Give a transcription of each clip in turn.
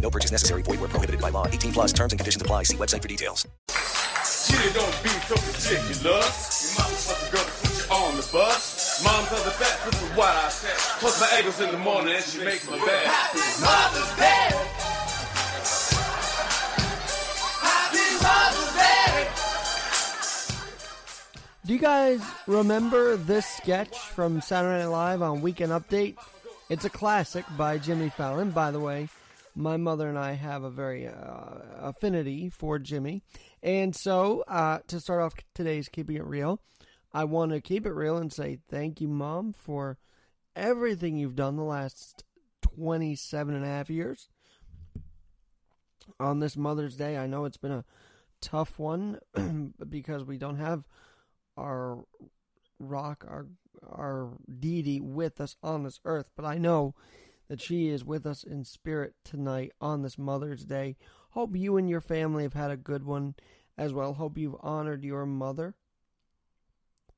No purchase necessary. Void where prohibited by law. 18 plus terms and conditions apply. See website for details. Chitty don't be so ridiculous. Your mama fucking girl to put you on the bus. Mom tells the fat, this is what I said. Plus my ankles in the morning and she makes my bed. Happy Mother's Day. Happy Mother's Day. Do you guys remember this sketch from Saturday Night Live on Weekend Update? It's a classic by Jimmy Fallon. By the way, my mother and I have a very uh, affinity for Jimmy. And so, uh, to start off today's Keeping It Real, I want to keep it real and say thank you, Mom, for everything you've done the last 27 and a half years. On this Mother's Day, I know it's been a tough one because we don't have our rock, our our deity with us on this earth, but I know that she is with us in spirit tonight on this Mother's Day. Hope you and your family have had a good one as well. Hope you've honored your mother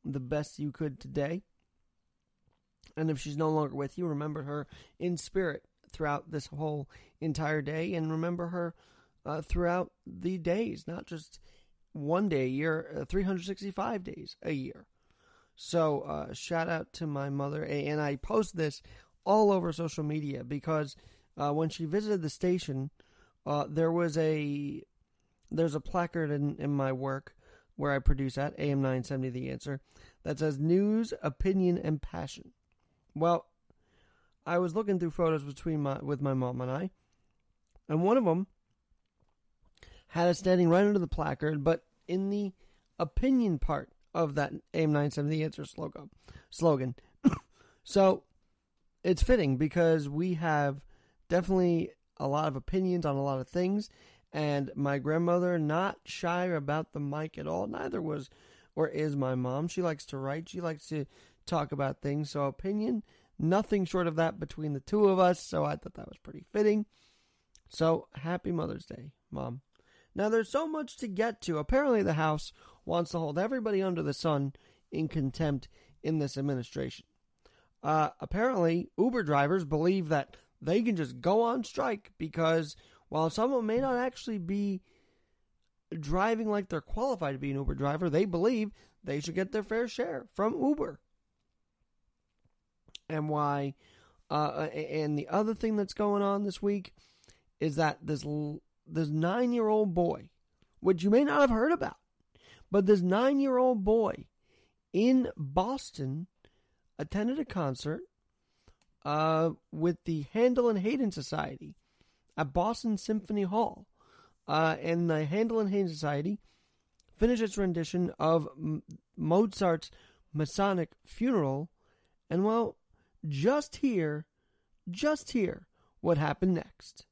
the best you could today. And if she's no longer with you, remember her in spirit throughout this whole entire day and remember her uh, throughout the days, not just one day a year, uh, 365 days a year. So, uh, shout out to my mother. And I post this all over social media because uh, when she visited the station, uh, there was a there's a placard in, in my work where I produce at AM 970 The Answer that says news, opinion, and passion. Well, I was looking through photos between my with my mom and I, and one of them had us standing right under the placard, but in the opinion part of that AM 970 The Answer slogan. slogan. so it's fitting because we have definitely a lot of opinions on a lot of things, and my grandmother not shy about the mic at all. Neither was or is my mom. She likes to write. She likes to talk about things. So opinion, nothing short of that between the two of us. So I thought that was pretty fitting. So happy Mother's Day, mom. Now there's so much to get to. Apparently the House wants to hold everybody under the sun in contempt in this administration. Uh, apparently, Uber drivers believe that they can just go on strike because while someone may not actually be driving like they're qualified to be an Uber driver, they believe they should get their fair share from Uber. And why? Uh, and the other thing that's going on this week is that this this nine year old boy, which you may not have heard about, but this nine year old boy in Boston attended a concert uh, with the Handel and Haydn Society at Boston Symphony Hall. Uh, and the Handel and Haydn Society finished its rendition of M- Mozart's Masonic Funeral. And well, just here, just here, what happened next.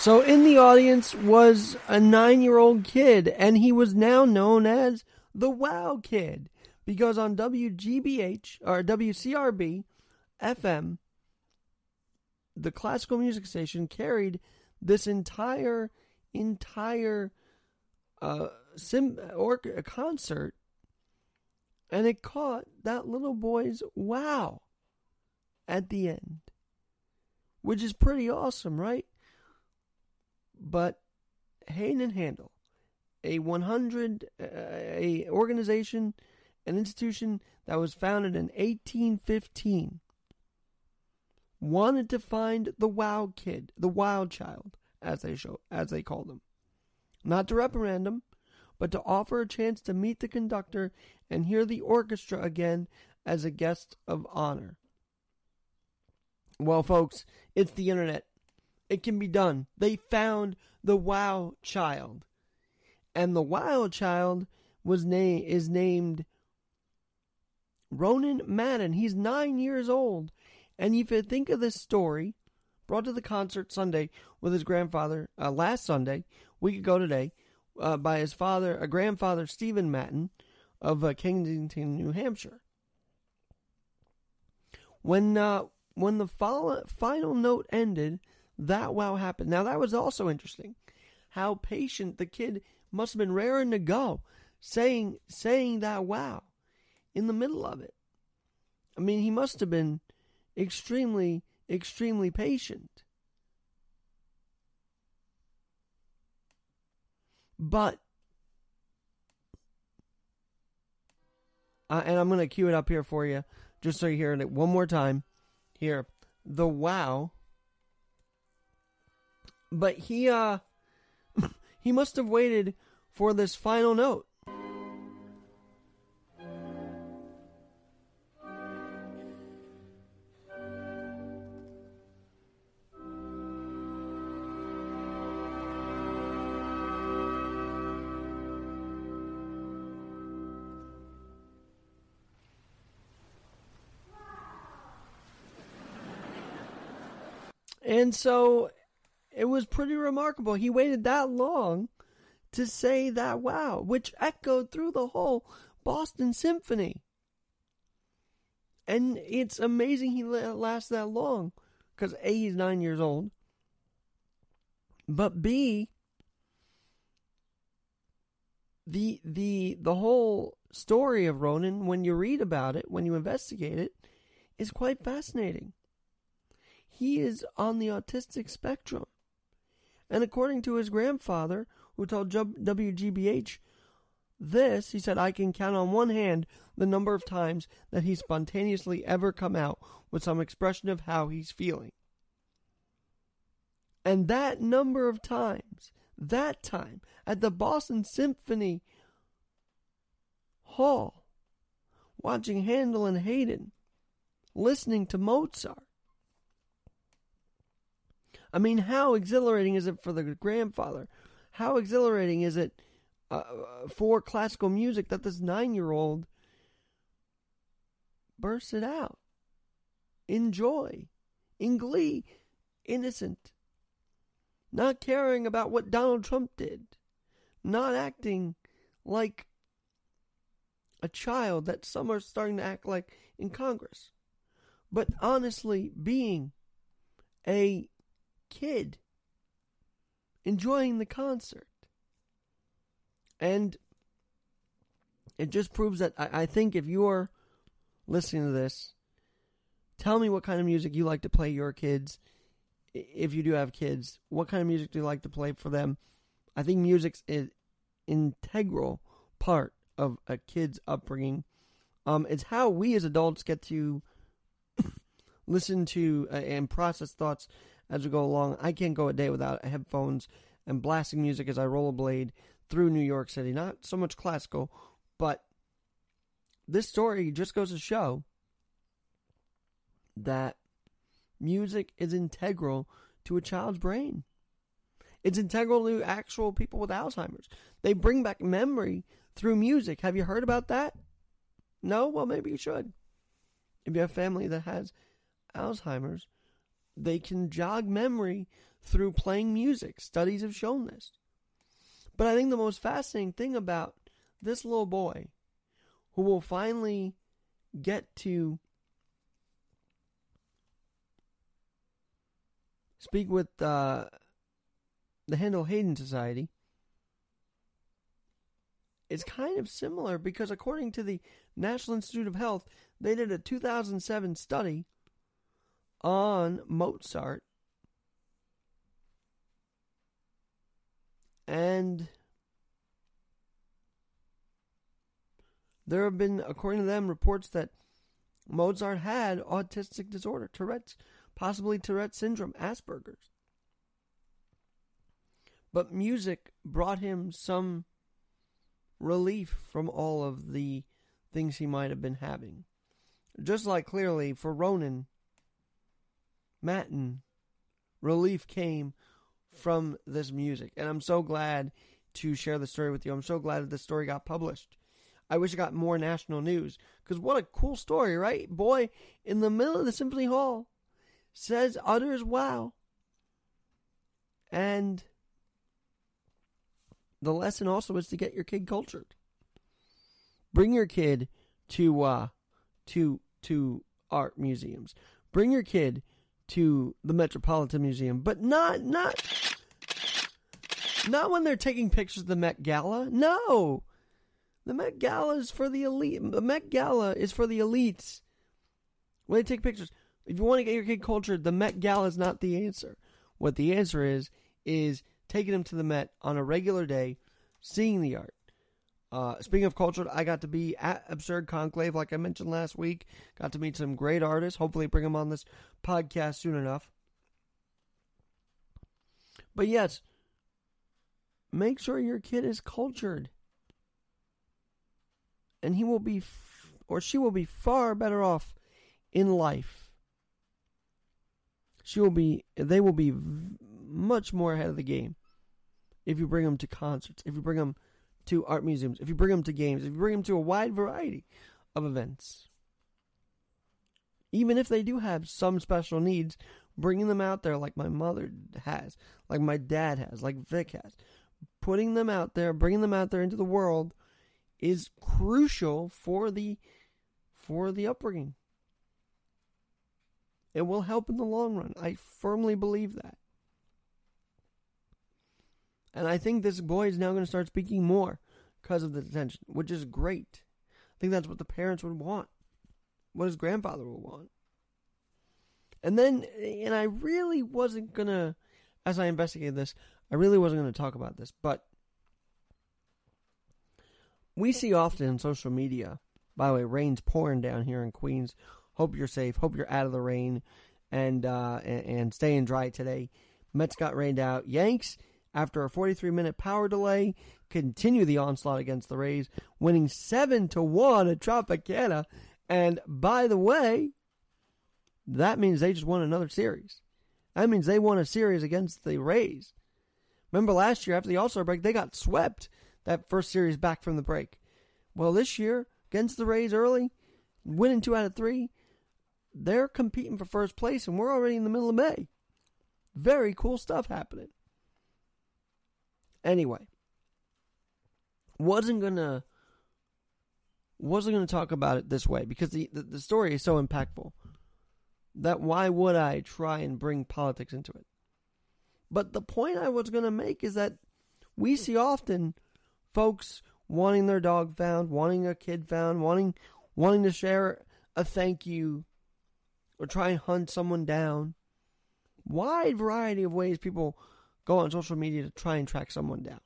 So in the audience was a nine year old kid, and he was now known as the Wow Kid because on WGBH or WCRB FM, the classical music station carried this entire entire uh, sim or a concert, and it caught that little boy's wow at the end, which is pretty awesome, right? But Haydn and Handel, a 100 uh, a organization, an institution that was founded in 1815, wanted to find the wild kid, the wild child, as they show as they called him, not to reprimand him, but to offer a chance to meet the conductor and hear the orchestra again as a guest of honor. Well, folks, it's the internet. It can be done. They found the Wow Child. And the Wild Child was na- is named Ronan Madden. He's nine years old. And if you think of this story, brought to the concert Sunday with his grandfather uh, last Sunday, week ago today, uh, by his father, a grandfather, Stephen Madden of uh, Kensington, New Hampshire. When uh, when the final, final note ended, that wow happened. Now that was also interesting. How patient the kid must have been raring to go, saying saying that wow in the middle of it. I mean, he must have been extremely extremely patient. But uh, and I'm going to cue it up here for you just so you hear it one more time. Here, the wow but he uh he must have waited for this final note. And so was pretty remarkable. He waited that long to say that wow, which echoed through the whole Boston Symphony. And it's amazing he lasts that long because A, he's nine years old, but B, the the the whole story of Ronan, when you read about it, when you investigate it, is quite fascinating. He is on the autistic spectrum. And according to his grandfather, who told WGBH this, he said, I can count on one hand the number of times that he's spontaneously ever come out with some expression of how he's feeling. And that number of times, that time, at the Boston Symphony Hall, watching Handel and Haydn, listening to Mozart, I mean, how exhilarating is it for the grandfather? How exhilarating is it uh, for classical music that this nine year old bursts it out in joy, in glee, innocent, not caring about what Donald Trump did, not acting like a child that some are starting to act like in Congress, but honestly being a kid enjoying the concert. And it just proves that I, I, think if you're listening to this, tell me what kind of music you like to play your kids. If you do have kids, what kind of music do you like to play for them? I think music's an integral part of a kid's upbringing. Um, it's how we as adults get to listen to uh, and process thoughts as we go along. I can't go a day without headphones and blasting music as I rollerblade through New York City. Not so much classical, but this story just goes to show that music is integral to a child's brain. It's integral to actual people with Alzheimer's. They bring back memory through music. Have you heard about that? No? Well, maybe you should. If you have family that has Alzheimer's, they can jog memory through playing music. Studies have shown this. But I think the most fascinating thing about this little boy who will finally get to speak with uh, the Handel Haydn Society is kind of similar because, according to the National Institute of Health, they did a 2007 study on Mozart. And there have been, according to them, reports that Mozart had autistic disorder, Tourette's, possibly Tourette's syndrome, Asperger's. But music brought him some relief from all of the things he might have been having. Just like clearly for Ronan, Madden, relief came from this music. And I'm so glad to share the story with you. I'm so glad that the story got published. I wish it got more national news. Because what a cool story, right? Boy, in the middle of the Symphony Hall, says, utters wow. And the lesson also is to get your kid cultured. Bring your kid to uh to to art museums. Bring your kid to the Metropolitan Museum, but not not not when they're taking pictures of the Met Gala. No. The Met Gala is for the elite. The Met Gala is for the elites. When they take pictures, if you want to get your kid cultured, the Met Gala is not the answer. What the answer is is taking them to the Met on a regular day, seeing the art. Uh, speaking of culture, I got to be at Absurd Conclave, like I mentioned last week. Got to meet some great artists. Hopefully, bring them on this podcast soon enough. But yes, make sure your kid is cultured. And he will be, f- or she will be far better off in life. She will be, they will be v- much more ahead of the game if you bring them to concerts, if you bring them to art museums, if you bring them to games, if you bring them to a wide variety of events. Even if they do have some special needs, bringing them out there like my mother has, like my dad has, like Vic has, putting them out there, bringing them out there into the world is crucial for the for the upbringing. It will help in the long run. I firmly believe that. And I think this boy is now going to start speaking more because of the detention, which is great. I think that's what the parents would want, what his grandfather would want. And then, and I really wasn't going to, as I investigated this, I really wasn't going to talk about this, but we see often in social media, by the way, rain's pouring down here in Queens. Hope you're safe. Hope you're out of the rain and, uh, and, and staying dry today. Mets got rained out. Yanks after a 43 minute power delay, continue the onslaught against the Rays, winning 7 to 1 at Tropicana. And by the way, that means they just won another series. That means they won a series against the Rays. Remember last year after the All Star break, they got swept that first series back from the break. Well, this year, against the Rays early, winning two out of three, they're competing for first place, and we're already in the middle of May. Very cool stuff happening. Anyway, wasn't gonna wasn't gonna talk about it this way because the, the, the story is so impactful that why would I try and bring politics into it? But the point I was gonna make is that we see often folks wanting their dog found, wanting a kid found, wanting wanting to share a thank you or try and hunt someone down. Wide variety of ways people go on social media to try and track someone down.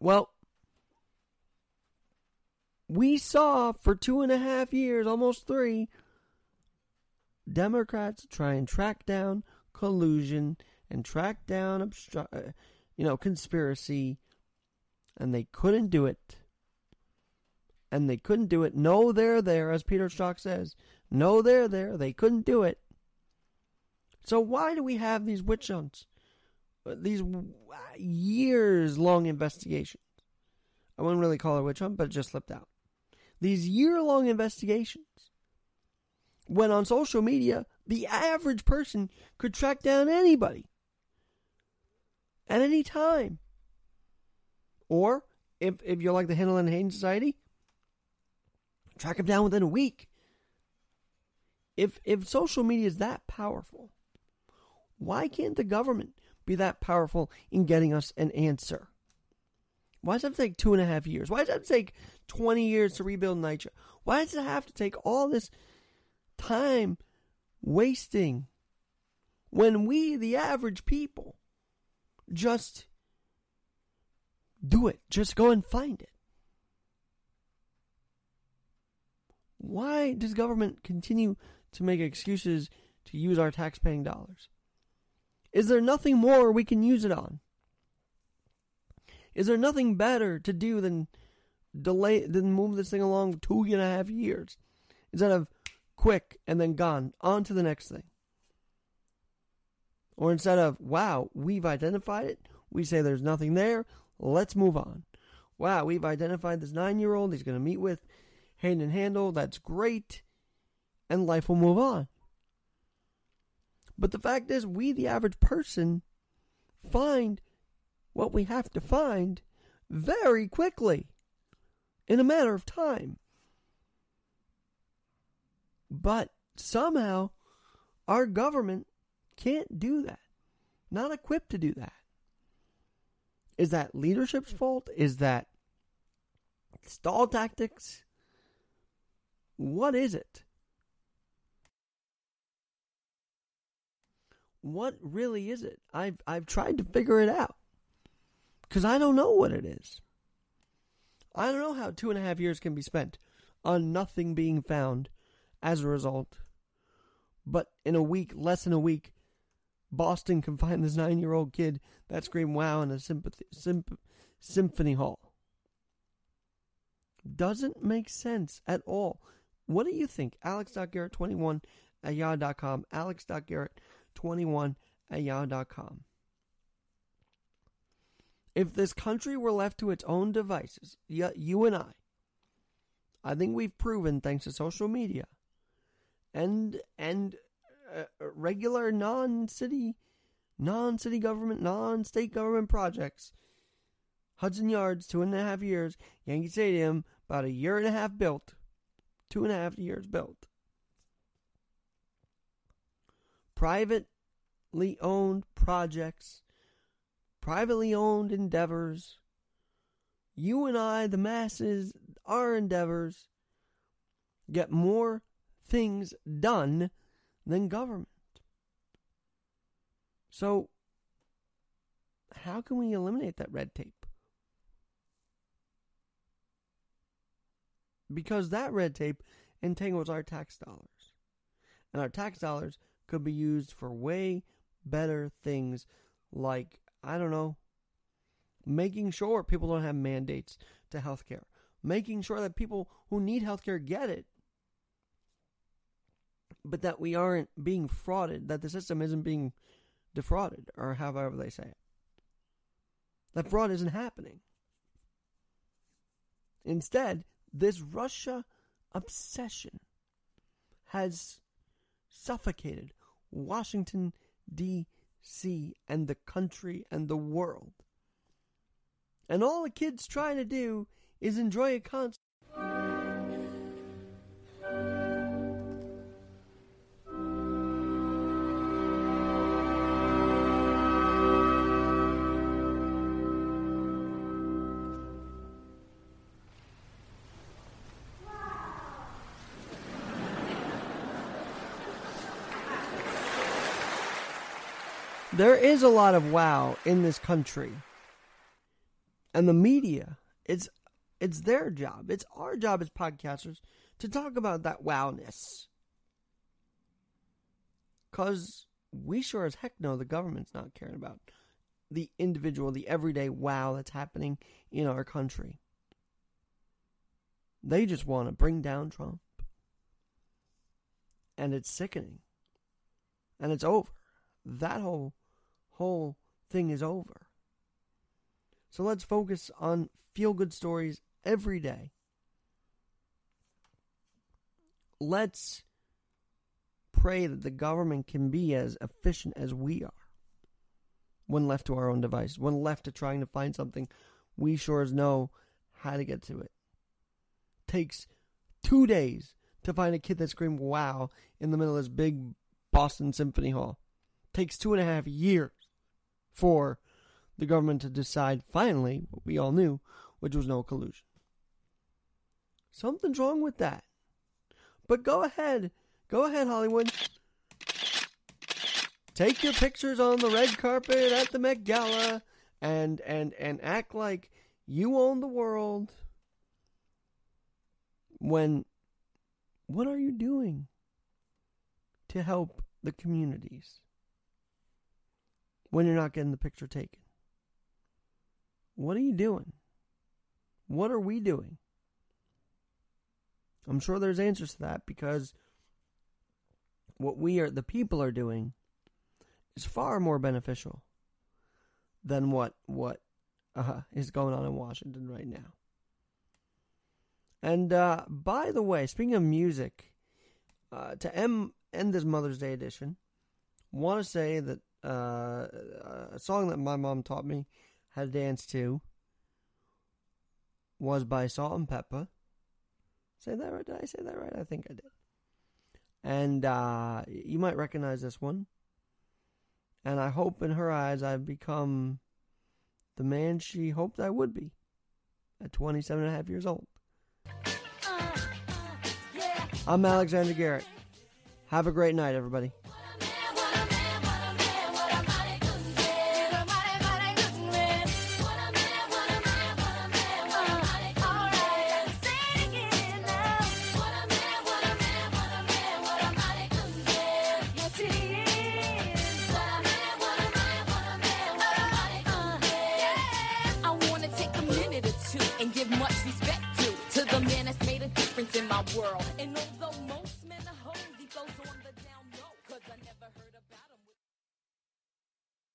Well, we saw for two and a half years, almost three, Democrats try and track down collusion and track down, obstru- uh, you know, conspiracy, and they couldn't do it. And they couldn't do it. No, they're there, as Peter Strzok says. No, they're there. They couldn't do it. So why do we have these witch hunts? Uh, these years long investigations. I wouldn't really call it a witch hunt, but it just slipped out. These year long investigations. When on social media, The average person could track down anybody at any time. Or if if you're like the Handel and Haydn Society, track them down within a week. If if social media is that powerful, why can't the government be that powerful in getting us an answer? Why does it take two and a half years? Why does it take 20 years to rebuild NYCHA? Why does it have to take all this time wasting when we, the average people, just do it? Just go and find it. Why does government continue to make excuses to use our tax-paying dollars? Is there nothing more we can use it on? Is there nothing better to do than delay than move this thing along two and a half years instead of quick and then gone on to the next thing? Or instead of wow, we've identified it, we say there's nothing there, let's move on. Wow, we've identified this nine year old he's going to meet with hand in handle, that's great, and life will move on. But the fact is, we, the average person, find what we have to find very quickly in a matter of time. But somehow our government can't do that. Not equipped to do that. Is that leadership's fault? Is that stall tactics? What is it? What really is it? I've I've tried to figure it out. Because I don't know what it is. I don't know how two and a half years can be spent on nothing being found as a result. But in a week, less than a week, Boston can find this nine year old kid that screamed wow in a sympathy, symp- symphony hall. Doesn't make sense at all. What do you think? Alex.garrett21 at yahoo.com. Alex.garrett21 at yahoo.com. If this country were left to its own devices, you and I, I think we've proven, thanks to social media and and uh, regular non-city, non-city government, non-state government projects, Hudson Yards, two and a half years, Yankee Stadium, about a year and a half built, two and a half years built. Privately owned projects privately owned endeavors. You and I, the masses, our endeavors, get more things done than government. So, how can we eliminate that red tape? Because that red tape entangles our tax dollars. And our tax dollars could be used for way better things like I don't know, making sure people don't have mandates to healthcare, making sure that people who need healthcare get it, but that we aren't being frauded, that the system isn't being defrauded, or however they say it. That fraud isn't happening. Instead, this Russia obsession has suffocated Washington, D.C., and the country and the world. And all the kid's trying to do is enjoy a concert. There is a lot of wow in this country. And the media, it's it's their job. It's our job as podcasters to talk about that wowness. Cause we sure as heck know the government's not caring about the individual, the everyday wow that's happening in our country. They just want to bring down Trump. And it's sickening. And it's over. That whole whole thing is over. So let's focus on feel good stories every day. Let's pray that the government can be as efficient as we are when left to our own devices, when left to trying to find something we sure as know how to get to it. Takes two days to find a kid that screamed wow in the middle of this big Boston Symphony Hall. Takes two and a half years for the government to decide finally what we all knew, which was no collusion. Something's wrong with that. But go ahead. Go ahead, Hollywood. Take your pictures on the red carpet at the Met Gala and and and act like you own the world when what are you doing to help the communities when you're not getting the picture taken? What are you doing? What are we doing? I'm sure there's answers to that because what we are, the people are doing, is far more beneficial than what what uh, is going on in Washington right now. And uh, by the way, speaking of music, uh, to end, end this Mother's Day edition, want to say that uh, a song that my mom taught me how to dance to was by Salt-N-Pepa. Say that right? Did I say that right? I think I did. And uh, you might recognize this one. And I hope in her eyes I've become the man she hoped I would be at 27 and a half years old. I'm Alexander Garrett. Have a great night, everybody.